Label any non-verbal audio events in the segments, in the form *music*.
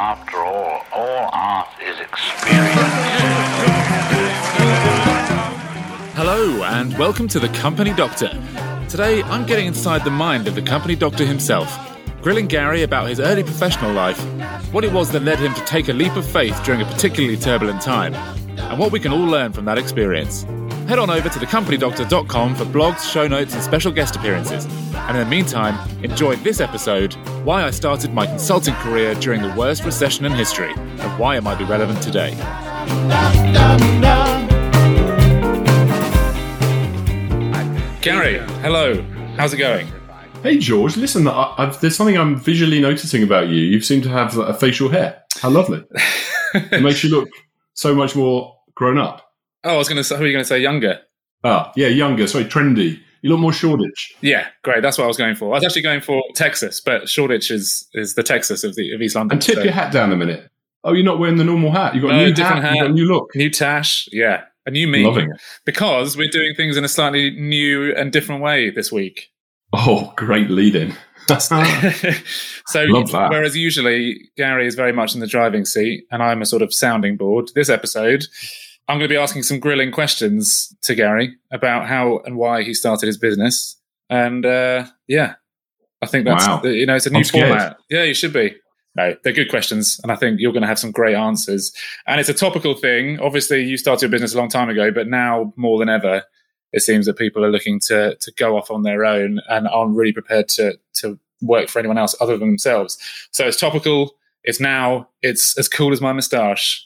After all, all art is experience. Hello, and welcome to The Company Doctor. Today, I'm getting inside the mind of the Company Doctor himself, grilling Gary about his early professional life, what it was that led him to take a leap of faith during a particularly turbulent time, and what we can all learn from that experience. Head on over to thecompany.doctor.com for blogs, show notes, and special guest appearances. And in the meantime, enjoy this episode Why I Started My Consulting Career During the Worst Recession in History, and why it might be relevant today. Gary, hello. How's it going? Hey George, listen, I, I've, there's something I'm visually noticing about you. You seem to have a facial hair. How lovely! *laughs* it makes you look so much more grown up. Oh, I was going to say, who are you going to say younger? Ah, yeah, younger. Sorry, trendy. You look more Shoreditch. Yeah, great. That's what I was going for. I was actually going for Texas, but Shoreditch is is the Texas of the of East London. And tip so- your hat down a minute. Oh, you're not wearing the normal hat. You've got No, a new different hat. You've got hat. a new look. New Tash, yeah, a new me. Loving it. Because we're doing things in a slightly new and different way this week. Oh, great lead-in. *laughs* so, Love that. whereas usually Gary is very much in the driving seat and I'm a sort of sounding board, this episode, I'm going to be asking some grilling questions to Gary about how and why he started his business. And uh, yeah, I think that's, Wow. you know, it's a new I'm scared. format. Yeah, you should be. No, they're good questions, and I think you're going to have some great answers. And it's a topical thing. Obviously, you started your business a long time ago, but now more than ever, it seems that people are looking to to go off on their own and aren't really prepared to to work for anyone else other than themselves. So it's topical. It's now. It's as cool as my moustache.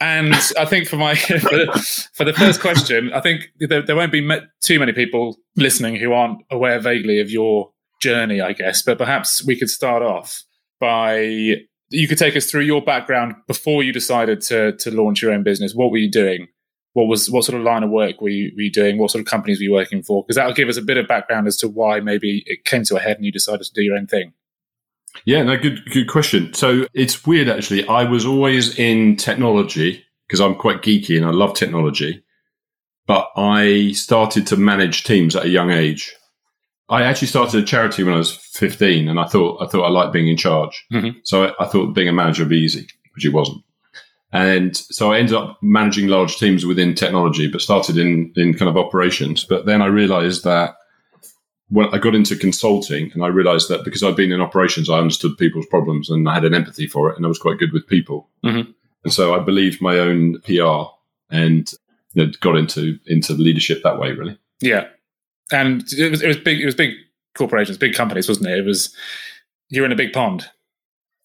And I think for my *laughs* for the, for the first question, I think there, there won't be too many people listening who aren't aware vaguely of your journey, I guess. But perhaps we could start off by you could take us through your background before you decided to to launch your own business. What were you doing? What was what sort of line of work were you, were you doing? What sort of companies were you working for? Because that'll give us a bit of background as to why maybe it came to a head and you decided to do your own thing. Yeah, no, good, good question. So it's weird actually. I was always in technology because I'm quite geeky and I love technology. But I started to manage teams at a young age. I actually started a charity when I was 15, and I thought I thought I liked being in charge. Mhm. So I, I thought being a manager would be easy, which it wasn't. And so I ended up managing large teams within technology, but started in in kind of operations. But then I realised that when I got into consulting and I realized that because I'd been in operations, I understood people's problems and I had an empathy for it and I was quite good with people. Mhm. And so I believed my own PR and you know, got into, into leadership that way, really. Yeah, and it was it was big. It was big corporations, big companies, wasn't it? It was you were in a big pond.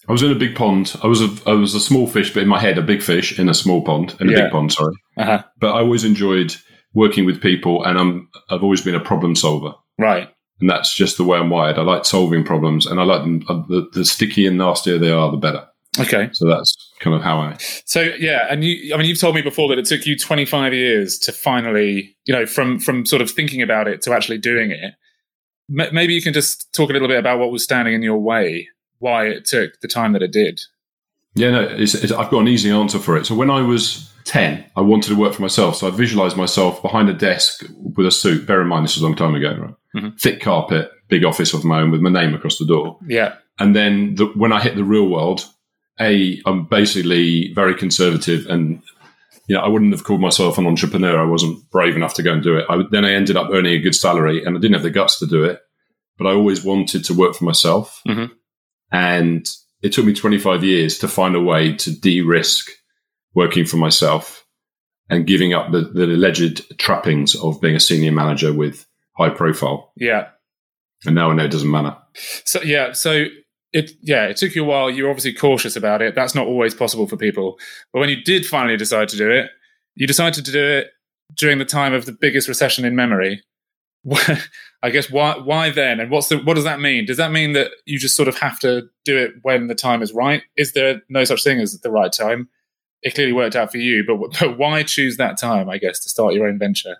I was in a big pond. I was a, I was a small fish, but in my head, a big fish in a small pond, in a Yeah. big pond, sorry. Uh-huh. But I always enjoyed working with people and I'm, I've always been a problem solver. Right. And that's just the way I'm wired. I like solving problems and I like them. uh, The, the sticky and nastier they are, the better. Okay. So that's kind of how I So yeah, and you, I mean, you've told me before that it took you 25 years to finally, you know, from from sort of thinking about it to actually doing it. M- maybe you can just talk a little bit about what was standing in your way, why it took the time that it did. Yeah, no, it's, it's, I've got an easy answer for it. So when I was 10, I wanted to work for myself. So I visualized myself behind a desk with a suit. Bear in mind, this was a long time ago, right? Mhm. Thick carpet, big office of my own with my name across the door. Yeah. And then the, when I hit the real world, A, I'm basically very conservative and you know, I wouldn't have called myself an entrepreneur. I wasn't brave enough to go and do it. I, then I ended up earning a good salary and I didn't have the guts to do it, but I always wanted to work for myself. Mhm. And it took me 25 years to find a way to de risk working for myself and giving up the, the alleged trappings of being a senior manager with high profile. Yeah. And now I know it doesn't matter. So yeah, so it yeah, it took you a while. You're obviously cautious about it. That's not always possible for people. But when you did finally decide to do it, you decided to do it during the time of the biggest recession in memory. *laughs* I guess why why then? And what's the what does that mean? Does that mean that you just sort of have to do it when the time is right? Is there no such thing as the right time? It clearly worked out for you, but, *laughs* but why choose that time? I guess to start your own venture.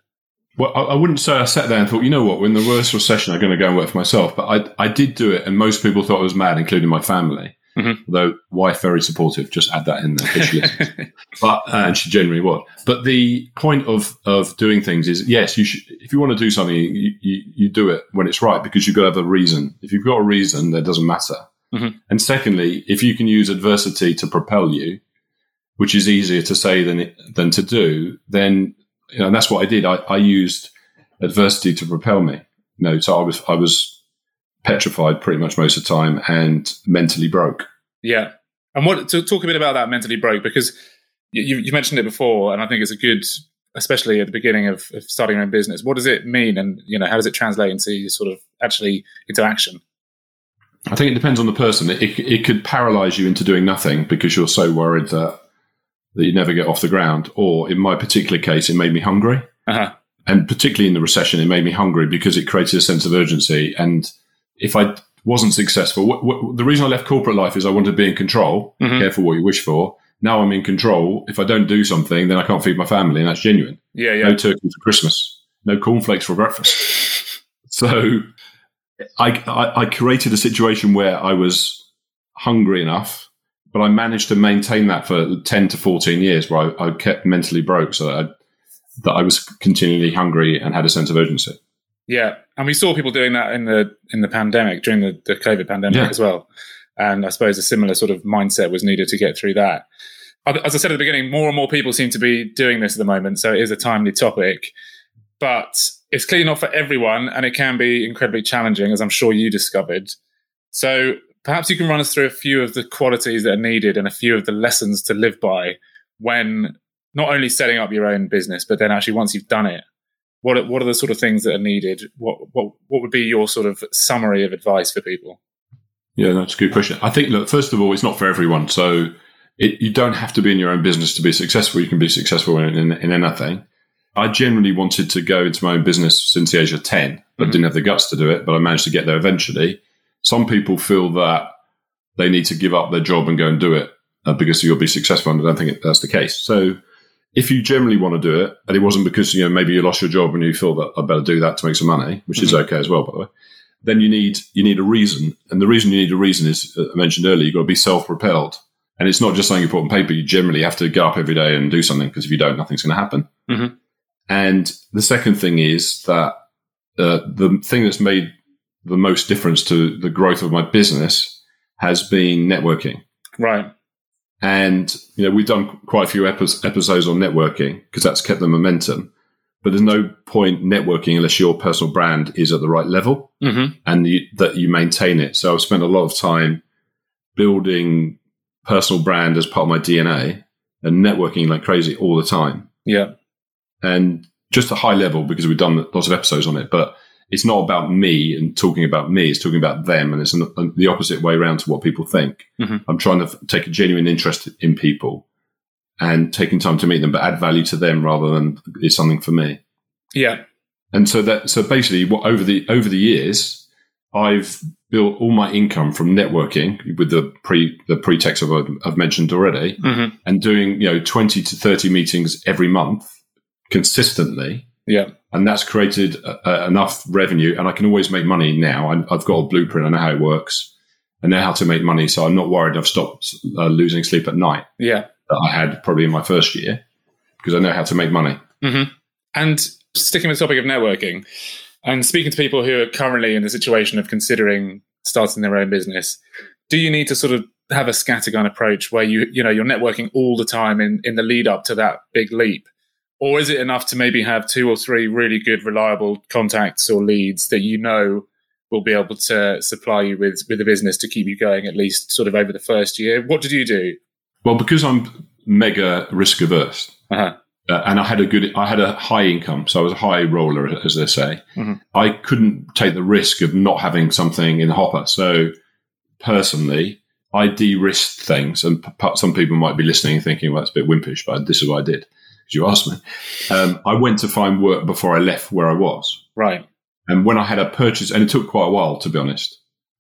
Well, I, I wouldn't say I sat there and thought, you know what, we're in the worst recession, I'm going to go and work for myself. But I, I did do it, and most people thought I was mad, including my family. Mhm. Although wife very supportive, just add that in there. she *laughs* but uh, and she generally was. But the point of of doing things is yes, you should. If you want to do something, you, you, you do it when it's right because you've got to have a reason. If you've got a reason, that doesn't matter. Mhm. And secondly, if you can use adversity to propel you, which is easier to say than than to do, then you know, and that's what I did. I, I used adversity to propel me. You know, so I was I was petrified pretty much most of the time and mentally broke. Yeah. And what to talk a bit about that mentally broke because you, you mentioned it before, and I think it's a good, especially at the beginning of, of starting your own business. What does it mean, and you know, how does it translate into sort of actually into action? I think it depends on the person. It, it, it could paralyze you into doing nothing because you're so worried that that you never get off the ground. Or in my particular case, it made me hungry, Uh-huh. and particularly in the recession, it made me hungry because it created a sense of urgency. And if I wasn't successful, the reason I left corporate life is I wanted to be in control. Mhm. Careful what you wish for. Now I'm in control. If I don't do something, then I can't feed my family, and that's genuine. Yeah, yeah. No turkey for Christmas. No cornflakes for breakfast. *laughs* So I, I, I created a situation where I was hungry enough, but I managed to maintain that for 10 to 14 years where I, I kept mentally broke so that I, that I was continually hungry and had a sense of urgency. Yeah, and we saw people doing that in the in the pandemic during the, the COVID pandemic Yeah. as well. And I suppose a similar sort of mindset was needed to get through that. As I said at the beginning, more and more people seem to be doing this at the moment, so it is a timely topic. But it's clearly not for everyone, and it can be incredibly challenging, as I'm sure you discovered. So perhaps you can run us through a few of the qualities that are needed and a few of the lessons to live by when not only setting up your own business, but then actually once you've done it, what are, what are the sort of things that are needed? What what what would be your sort of summary of advice for people? Yeah, that's a good question. I think, look, first of all, it's not for everyone. So it, you don't have to be in your own business to be successful. You can be successful in, in, in anything. I generally wanted to go into my own business since the age of 10, but Mhm. didn't have the guts to do it. But I managed to get there eventually. Some people feel that they need to give up their job and go and do it uh, because you'll be successful. And I don't think that's the case. So if you generally want to do it, and it wasn't because, you know, maybe you lost your job and you feel that I better do that to make some money, which is okay as well, by the way then you need you need a reason, and the reason you need a reason is uh, I mentioned earlier. You've got to be self propelled, and it's not just something you put on paper. You generally have to get up every day and do something because if you don't, nothing's going to happen. Mhm. And the second thing is that uh, the thing that's made the most difference to the growth of my business has been networking. Right. And you know we've done quite a few epi- episodes on networking because that's kept the momentum. But there's no point networking unless your personal brand is at the right level hmm and you, that you maintain it. So I've spent a lot of time building personal brand as part of my DNA and networking like crazy all the time. Yeah. And just a high level because we've done lots of episodes on it, but it's not about me and talking about me. It's talking about them, and it's an, the opposite way around to what people think. Mhm. I'm trying to f- take a genuine interest in people and taking time to meet them, but add value to them rather than it's something for me Yeah. and so that so basically what over the over the years i've built all my income from networking with the pre the pretext of I've, I've mentioned already hmm and doing you know 20 to 30 meetings every month consistently Yeah. And that's created uh, uh, enough revenue. And i can always make money now. I, i've got a blueprint. I know how it works. I know how to make money. So i'm not worried i've stopped uh, losing sleep at night Yeah. that i had probably in my first year because i know how to make money. Hmm And sticking with the topic of networking and speaking to people who are currently in the situation of considering starting their own business, do you need to sort of have a scattergun approach where you you know you're networking all the time in in the lead up to that big leap, or is it enough to maybe have two or three really good reliable contacts or leads that you know will be able to supply you with with a business to keep you going at least sort of over the first year? What did you do? well because i'm mega risk averse Uh-huh. uh, and I had a good, I had a high income, so I was a high roller, as they say. Mhm. I couldn't take the risk of not having something in the hopper. So personally, I de-risked things, and p- some people might be listening and thinking, "Well, that's a bit wimpish," but this is what I did you asked me. Um, I went to find work before I left where I was, Right. and when I had a purchase, and it took quite a while to be honest.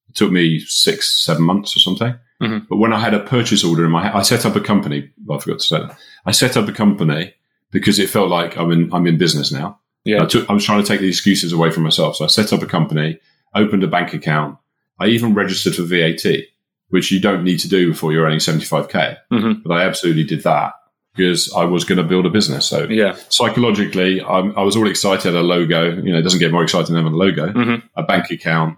It took me six, seven months or something. Mhm. But when I had a purchase order in my, I set up a company. I forgot to say that. I set up a company because it felt like I'm in, I'm in business now. Yeah. I, took, I was trying to take the excuses away from myself. So I set up a company, opened a bank account. I even registered for VAT, which you don't need to do before you're earning 75k. Mhm. But I absolutely did that because I was going to build a business. So Yeah. psychologically, I'm, I was all excited. A logo, you know, it doesn't get more exciting than a logo, Mhm. a bank account,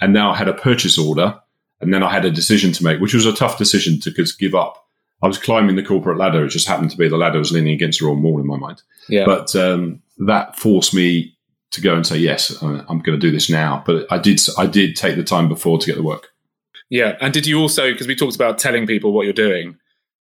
and now I had a purchase order And then I had a decision to make, which was a tough decision to give up. I was climbing the corporate ladder. It just happened to be the ladder was leaning against the wrong wall in my mind. Yeah. But um, that forced me to go and say, yes, uh, I'm going to do this now. But I did, I did take the time before to get the work. Yeah. And did you also, because we talked about telling people what you're doing,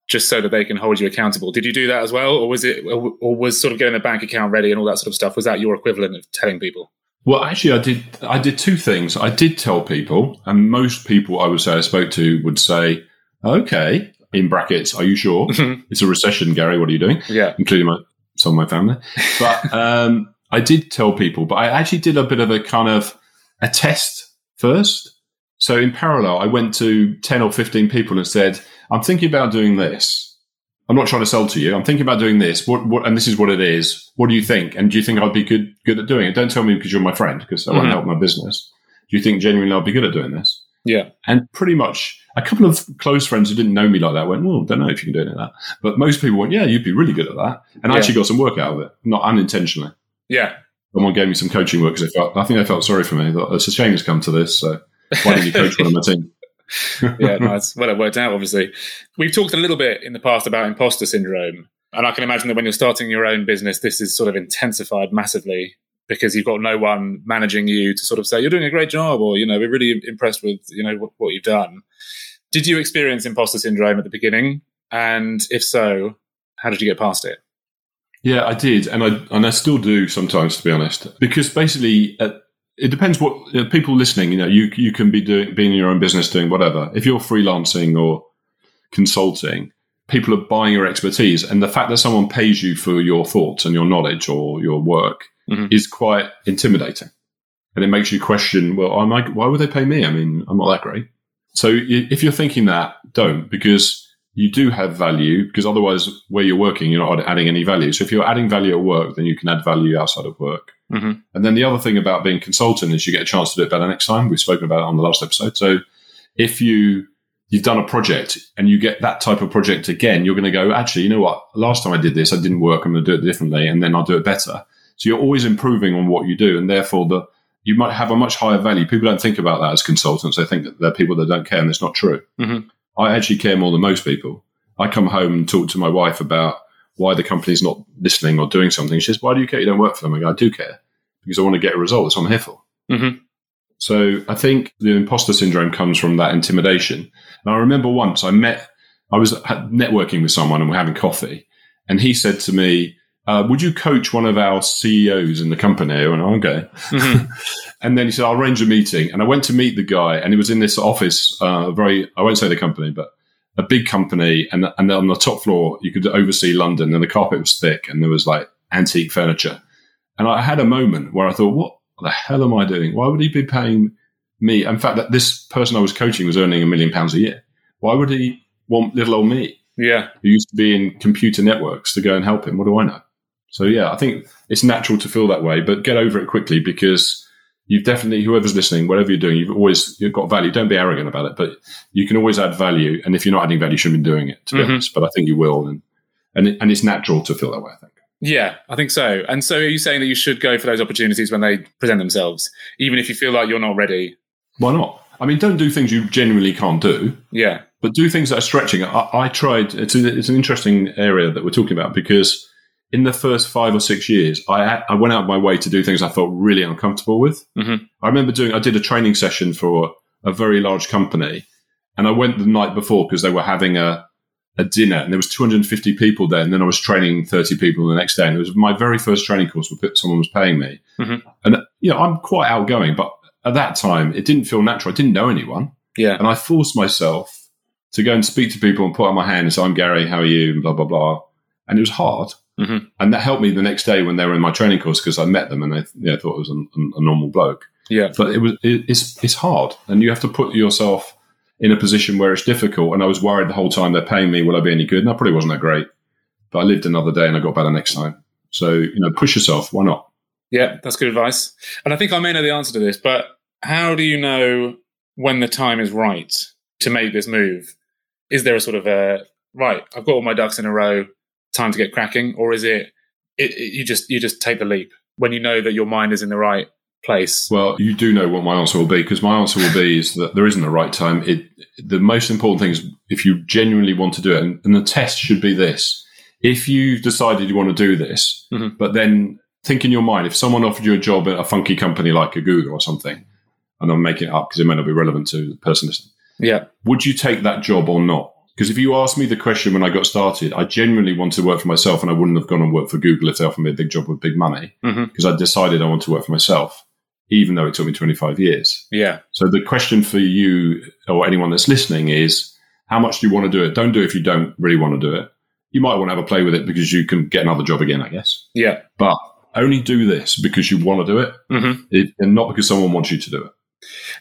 just so that they can hold you accountable. Did you do that as well, or was it, or was sort of getting a bank account ready and all that sort of stuff? Was that your equivalent of telling people? Well, actually, I did. I did two things. I did tell people, and most people I would say I spoke to would say, "Okay." In brackets, are you sure *laughs* it's a recession, Gary? What are you doing? Yeah, including my some of my family. But *laughs* um, I did tell people, but I actually did a bit of a kind of a test first. So in parallel, I went to ten or fifteen people and said, I'm thinking about doing this. I'm not trying to sell to you. I'm thinking about doing this. What, what, and this is what it is. What do you think? And do you think I'd be good, good at doing it? Don't tell me because you're my friend, because I mm-hmm. won't help my business. Do you think genuinely I'll be good at doing this? Yeah. And pretty much a couple of close friends who didn't know me like that went, well, don't know if you can do it that. But most people went, yeah, you'd be really good at that. And yeah. I actually got some work out of it, not unintentionally. Yeah. Someone gave me some coaching work because I think they felt sorry for me. It's a shame it's come to this. So why didn't you coach one of my team? *laughs* yeah, nice. Well, it worked out, obviously. We've talked a little bit in the past about imposter syndrome. And I can imagine that when you're starting your own business, this is sort of intensified massively because you've got no one managing you to sort of say, you're doing a great job or, you know, we're really impressed with, you know, what, what you've done. Did you experience imposter syndrome at the beginning? And if so, how did you get past it? Yeah, I did, and I and I still do sometimes, to be honest, because basically at it depends what you know, people listening. You know, you you can be doing being in your own business, doing whatever. If you're freelancing or consulting, people are buying your expertise, and the fact that someone pays you for your thoughts and your knowledge or your work mm-hmm. is quite intimidating, and it makes you question. Well, am I, why would they pay me? I mean, I'm not that great. So if you're thinking that, don't because you do have value because otherwise where you're working you're not adding any value so if you're adding value at work then you can add value outside of work mm-hmm. and then the other thing about being consultant is you get a chance to do it better next time. We've spoken about it on the last episode. So if you you've done a project and you get that type of project again you're going to go actually you know what? Last time i did this i didn't work. I'm going to do it differently and then i'll do it better. So you're always improving on what you do and therefore the you might have a much higher value. People don't think about that as consultants. They think that they're people that don't care and it's not true. Mm-hmm. I actually care more than most people. I come home and talk to my wife about why the company's not listening or doing something. She says, "Why do you care? You don't work for them." I go, "I do care because I want to get a result. That's what I'm here for." Mm-hmm. So I think the imposter syndrome comes from that intimidation. And I remember once I met, I was networking with someone and we're having coffee, and he said to me, uh, "Would you coach one of our CEOs in the company?" And I went, "Okay." Mm-hmm. *laughs* and then he said, "I'll arrange a meeting." And I went to meet the guy, and he was in this office, uh, very I won't say the company, but a big company, and and on the top floor you could oversee London, and the carpet was thick, and there was like antique furniture. And I had a moment where I thought, "What the hell am I doing? Why would he be paying me?" In fact, that this person I was coaching was earning a million pounds a year. Why would he want little old me? Yeah, who used to be in computer networks to go and help him? What do I know? So yeah, I think it's natural to feel that way, but get over it quickly because you've definitely whoever's listening, whatever you're doing, you've always you've got value. Don't be arrogant about it, but you can always add value. And if you're not adding value, you shouldn't be doing it. To be mm-hmm. honest, but I think you will, and and it, and it's natural to feel that way. I think. Yeah, I think so. And so, are you saying that you should go for those opportunities when they present themselves, even if you feel like you're not ready? Why not? I mean, don't do things you genuinely can't do. Yeah, but do things that are stretching. I, I tried. It's a, it's an interesting area that we're talking about because in the first five or six years, I, I went out of my way to do things I felt really uncomfortable with. Mm-hmm. I remember doing, I did a training session for a very large company and I went the night before because they were having a, a dinner and there was 250 people there. And then I was training 30 people the next day. And it was my very first training course where someone was paying me. Mm-hmm. And, you know, I'm quite outgoing, but at that time it didn't feel natural. I didn't know anyone. Yeah. And I forced myself to go and speak to people and put out my hand and say, I'm Gary, how are you? And blah, blah, blah. And it was hard Mm-hmm. And that helped me the next day when they were in my training course because I met them and I yeah, thought it was a, a, normal bloke. Yeah. But it was it, it's it's hard and you have to put yourself in a position where it's difficult. And I was worried the whole time they're paying me, will I be any good? And I probably wasn't that great. But I lived another day and I got better next time. So, you know, push yourself. Why not? Yeah, that's good advice. And I think I may know the answer to this, but how do you know when the time is right to make this move? Is there a sort of a right, I've got all my ducks in a row, time to get cracking, or is it, it, it, you just you just take the leap when you know that your mind is in the right place? Well, you do know what my answer will be because my answer will be is that there isn't a right time. It the most important thing is if you genuinely want to do it, and, and the test should be this: if you've decided you want to do this, Mhm. but then think in your mind, if someone offered you a job at a funky company like a Google or something, and I'm making it up because it may not be relevant to the person listening, Yeah. would you take that job or not? Because if you asked me the question when I got started, I genuinely want to work for myself, and I wouldn't have gone and worked for Google if they offered me a big job with big money because I decided I want to work for myself, even though it took me 25 years. Yeah. So the question for you or anyone that's listening is how much do you want to do it? Don't do it if you don't really want to do it. You might want to have a play with it because you can get another job again, I guess. Yeah. But only do this because you want to do it, hmm it and not because someone wants you to do it.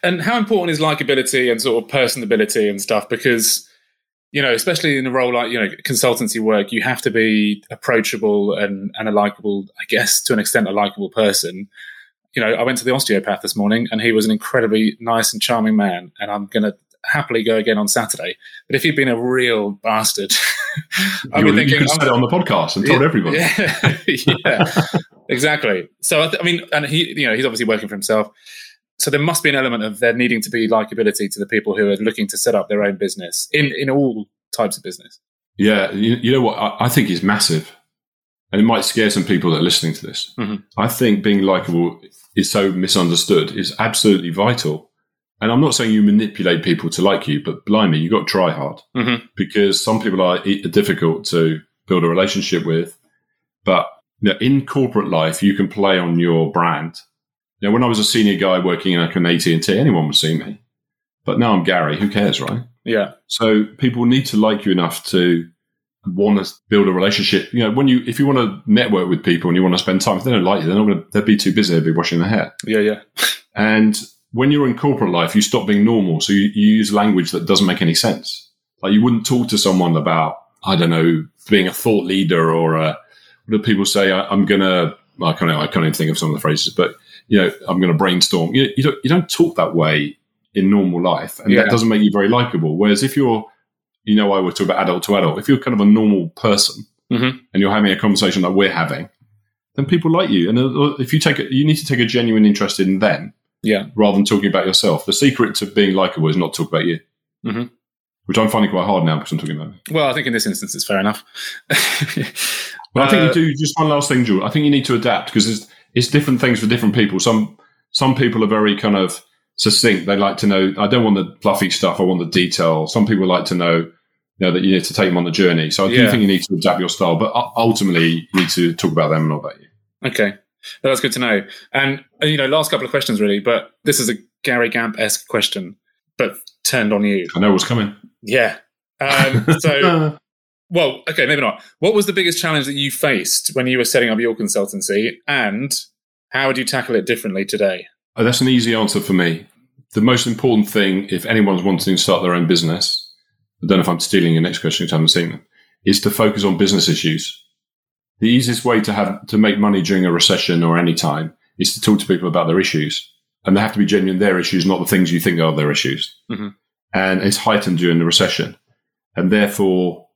And how important is likability and sort of personability and stuff? Because, you know, especially in a role like, you know, consultancy work, you have to be approachable and, and a likable, I guess, to an extent, a likable person. You know, I went to the osteopath this morning and he was an incredibly nice and charming man. And I'm going to happily go again on Saturday. But if he'd been a real bastard, *laughs* I'd be you could have said it on the podcast and told everybody. Yeah, *laughs* yeah, exactly. So I, th- I mean, and he, you know, he's obviously working for himself. So there must be an element of there needing to be likability to the people who are looking to set up their own business in in all types of business. Yeah, you, you know what? I, I think is massive, and it might scare some people that are listening to this. Mhm. I think being likable is so misunderstood. is absolutely vital. And I'm not saying you manipulate people to like you, but blimey, you got to try hard Mhm. because some people are e- difficult to build a relationship with. But you know, in corporate life, you can play on your brand. You know, when I was a senior guy working in like an AT and T, anyone would see me. But now I'm Gary. Who cares, right? Yeah, So people need to like you enough to want to build a relationship. You know, when you if you want to network with people and you want to spend time, if they don't like you, they're not going to. They'll be too busy. They'll be washing their hair. yeah, yeah, *laughs* And when you're in corporate life, you stop being normal. So you, you use language that doesn't make any sense. Like you wouldn't talk to someone about I don't know being a thought leader or a, what do people say? I, I'm gonna. I can't. I can't even think of some of the phrases, but you know, I'm going to brainstorm. You, you don't. You don't talk that way in normal life, and Yeah. that doesn't make you very likable. Whereas if you're, you know, I would talk about adult to adult. If you're kind of a normal person Mhm. and you're having a conversation like we're having, then people like you. And uh, if you take, a, you need to take a genuine interest in them yeah, rather than talking about yourself. The secret to being likable is not to talk about you, Mhm. which I'm finding quite hard now because I'm talking about. Well, I think in this instance, it's fair enough. *laughs* But I think Uh, you do just one last thing, Jules. I think you need to adapt because it's, different things for different people. Some some people are very kind of succinct. They like to know. I don't want the fluffy stuff. I want the detail. Some people like to know, you know, that you need to take them on the journey. So I do Yeah. think you need to adapt your style, but ultimately you need to talk about them, and not about you. Okay, that's good to know. And uh, you know, last couple of questions really, but this is a Gary Gamp esque question, but turned on you. I know what's coming. Yeah. Um, *laughs* so, well, okay, maybe not. What was the biggest challenge that you faced when you were setting up your consultancy, and how would you tackle it differently today? Oh, that's an easy answer for me. The most important thing, if anyone's wanting to start their own business, I don't know if I'm stealing your next question because I haven't seen them, is to focus on business issues. The easiest way to have to make money during a recession or any time is to talk to people about their issues, and they have to be genuine their issues, not the things you think are their issues. Mhm. And it's heightened during the recession, and therefore,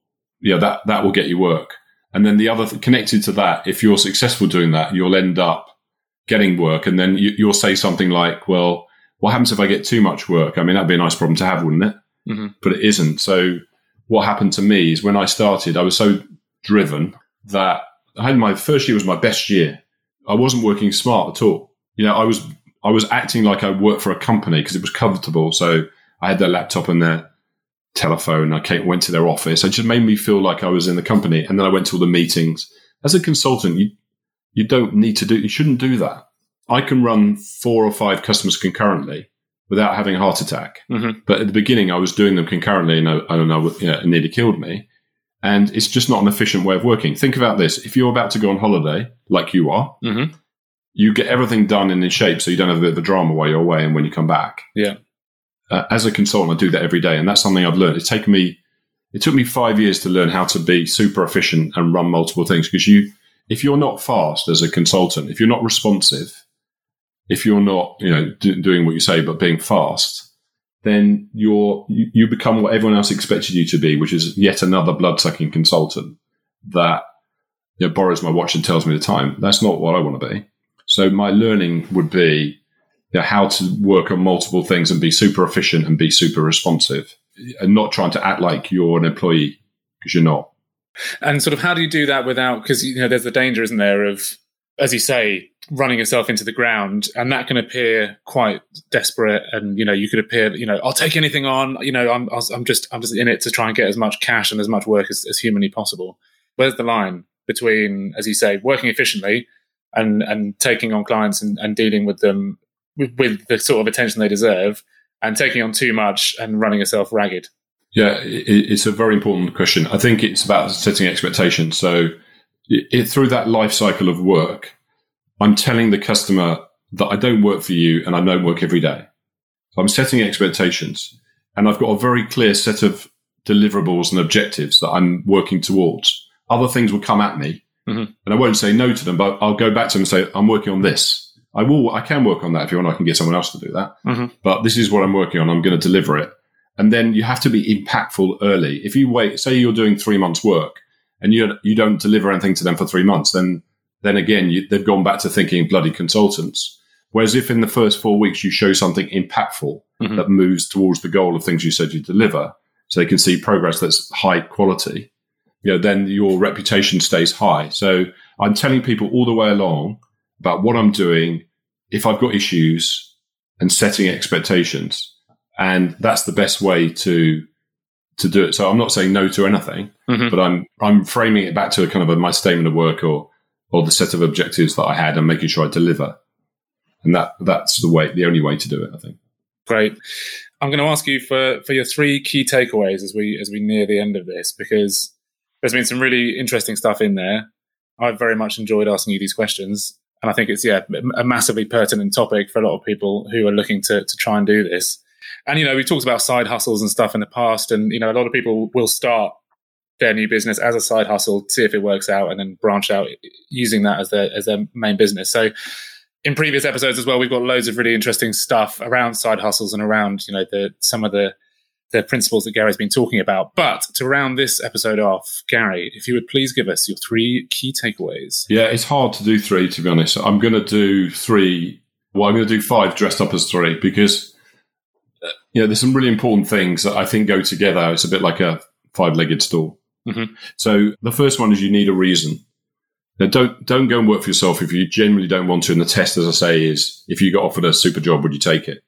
yeah, that that will get you work. And then the other th- connected to that, if you're successful doing that, you'll end up getting work, and then you, you'll say something like, "Well, what happens if I get too much work? I mean, that'd be a nice problem to have, wouldn't it?" Mhm. But it isn't. So, what happened to me is when I started, I was so driven that I had my first year was my best year. I wasn't working smart at all. You know, I was I was acting like I worked for a company because it was comfortable. So I had their laptop and their telephone. I came, went to their office. It just made me feel like I was in the company. And then I went to all the meetings. As a consultant, you you don't need to do. You shouldn't do that. I can run four or five customers concurrently without having a heart attack. Mhm. But at the beginning, I was doing them concurrently, and I, I don't know, it nearly killed me. And it's just not an efficient way of working. Think about this: if you're about to go on holiday, like you are, Mhm. you get everything done and in shape, so you don't have a bit of a drama while you're away and when you come back. Yeah. Uh, as a consultant, I do that every day, and that's something I've learned. It's taken me, it took me five years to learn how to be super efficient and run multiple things. Because you, if you're not fast as a consultant, if you're not responsive, if you're not, you know, do, doing what you say but being fast, then you're you, you become what everyone else expected you to be, which is yet another blood sucking consultant that you know, borrows my watch and tells me the time. That's not what I want to be. So my learning would be you know, how to work on multiple things and be super efficient and be super responsive and not trying to act like you're an employee because you're not. And sort of how do you do that without, because, you know, there's the danger, isn't there, of, as you say, running yourself into the ground and that can appear quite desperate and you know you could appear you know i'll take anything on you know i'm i'm just i'm just in it to try and get as much cash and as much work as, as humanly possible where's the line between as you say working efficiently and and taking on clients and, and dealing with them with, with the sort of attention they deserve and taking on too much and running yourself ragged yeah it, it's a very important question i think it's about setting expectations so it, through that life cycle of work I'm telling the customer that I don't work for you and I don't work every day. So I'm setting expectations and I've got a very clear set of deliverables and objectives that I'm working towards. Other things will come at me mm-hmm. and I won't say no to them, but I'll go back to them and say, I'm working on this. I will, I can work on that if you want. I can get someone else to do that. Mm-hmm. But this is what I'm working on. I'm going to deliver it. And then you have to be impactful early. If you wait, say you're doing three months work and you, you don't deliver anything to them for three months, then then again, you, they've gone back to thinking bloody consultants. Whereas if in the first four weeks you show something impactful mm-hmm. that moves towards the goal of things you said you deliver, so they can see progress that's high quality, you know, then your reputation stays high. So I'm telling people all the way along about what I'm doing, if I've got issues, and setting expectations, and that's the best way to to do it. So I'm not saying no to anything, mm-hmm. but I'm I'm framing it back to a kind of a, my statement of work or or the set of objectives that I had and making sure I deliver. And that that's the way, the only way to do it, I think. Great. I'm going to ask you for, for your three key takeaways as we as we near the end of this, because there's been some really interesting stuff in there. I've very much enjoyed asking you these questions, and I think it's yeah a massively pertinent topic for a lot of people who are looking to to try and do this. And you know, we talked about side hustles and stuff in the past, and you know, a lot of people will start their new business as a side hustle, see if it works out, and then branch out using that as their as their main business. So in previous episodes as well, we've got loads of really interesting stuff around side hustles and around you know the some of the the principles that Gary's been talking about. But to round this episode off, Gary, if you would please give us your three key takeaways. Yeah, it's hard to do three to be honest. I'm going to do three. Well, I'm going to do five dressed up as three because uh, you know there's some really important things that I think go together. It's a bit like a five-legged stool. Mm-hmm. So the first one is you need a reason. Now don't don't go and work for yourself if you genuinely don't want to. And the test, as I say, is if you got offered a super job, would you take it?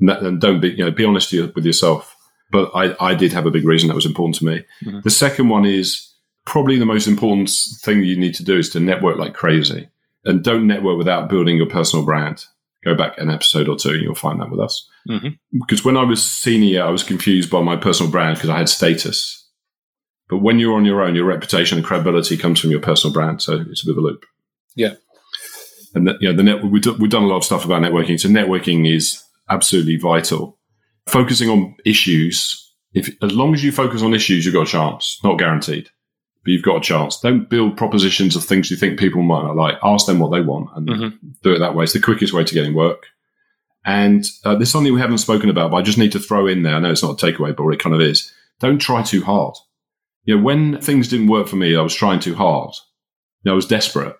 And, that, and don't be you know be honest with yourself. But I, I did have a big reason that was important to me. Mm-hmm. The second one is probably the most important thing you need to do is to network like crazy, and don't network without building your personal brand. Go back an episode or two, and you'll find that with us. Mm-hmm. Because when I was senior, I was confused by my personal brand because I had status but when you're on your own, your reputation and credibility comes from your personal brand. So it's a bit of a loop. Yeah. And the, you know, the net, we've, do, we've done a lot of stuff about networking. So networking is absolutely vital. Focusing on issues, if as long as you focus on issues, you've got a chance. Not guaranteed, but you've got a chance. Don't build propositions of things you think people might not like. Ask them what they want and mm-hmm. do it that way. It's the quickest way to getting work. And uh, there's something we haven't spoken about, but I just need to throw in there. I know it's not a takeaway, but it kind of is. Don't try too hard you know, when things didn't work for me, I was trying too hard. You know, I was desperate.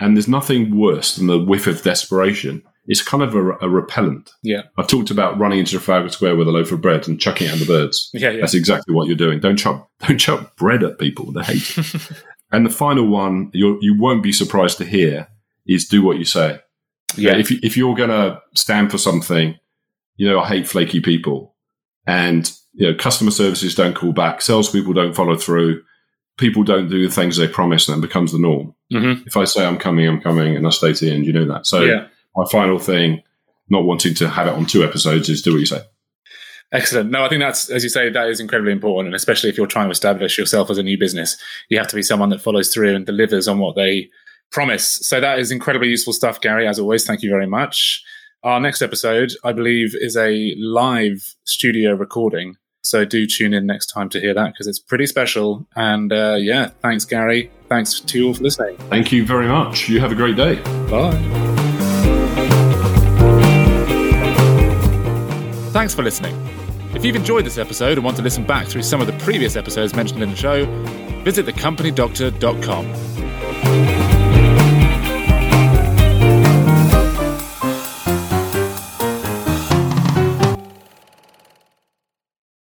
And there's nothing worse than the whiff of desperation. It's kind of a, a repellent. Yeah. I've talked about running into Trafalgar Square with a loaf of bread and chucking it at the birds. *laughs* Yeah, yeah. That's exactly what you're doing. Don't chuck, *laughs* don't chuck bread at people. They hate it. *laughs* and the final one, you you won't be surprised to hear, is do what you say. Yeah. If, you, if you're going to stand for something, you know, I hate flaky people. And you know, customer services don't call back, salespeople don't follow through, people don't do the things they promise, and that becomes the norm. Mm-hmm. If I say I'm coming, I'm coming, and I stay to the end, you know that. So yeah. My final thing, not wanting to have it on two episodes, is do what you say. Excellent. No, I think that's, as you say, that is incredibly important. And especially if you're trying to establish yourself as a new business, you have to be someone that follows through and delivers on what they promise. So that is incredibly useful stuff, Gary. As always, thank you very much. Our next episode, I believe, is a live studio recording so do tune in next time to hear that because it's pretty special. And uh, yeah, thanks, Gary. Thanks to you all for listening. Thank you very much. You have a great day. Bye. Thanks for listening. If you've enjoyed this episode and want to listen back through some of the previous episodes mentioned in the show, visit thecompanydoctor.com.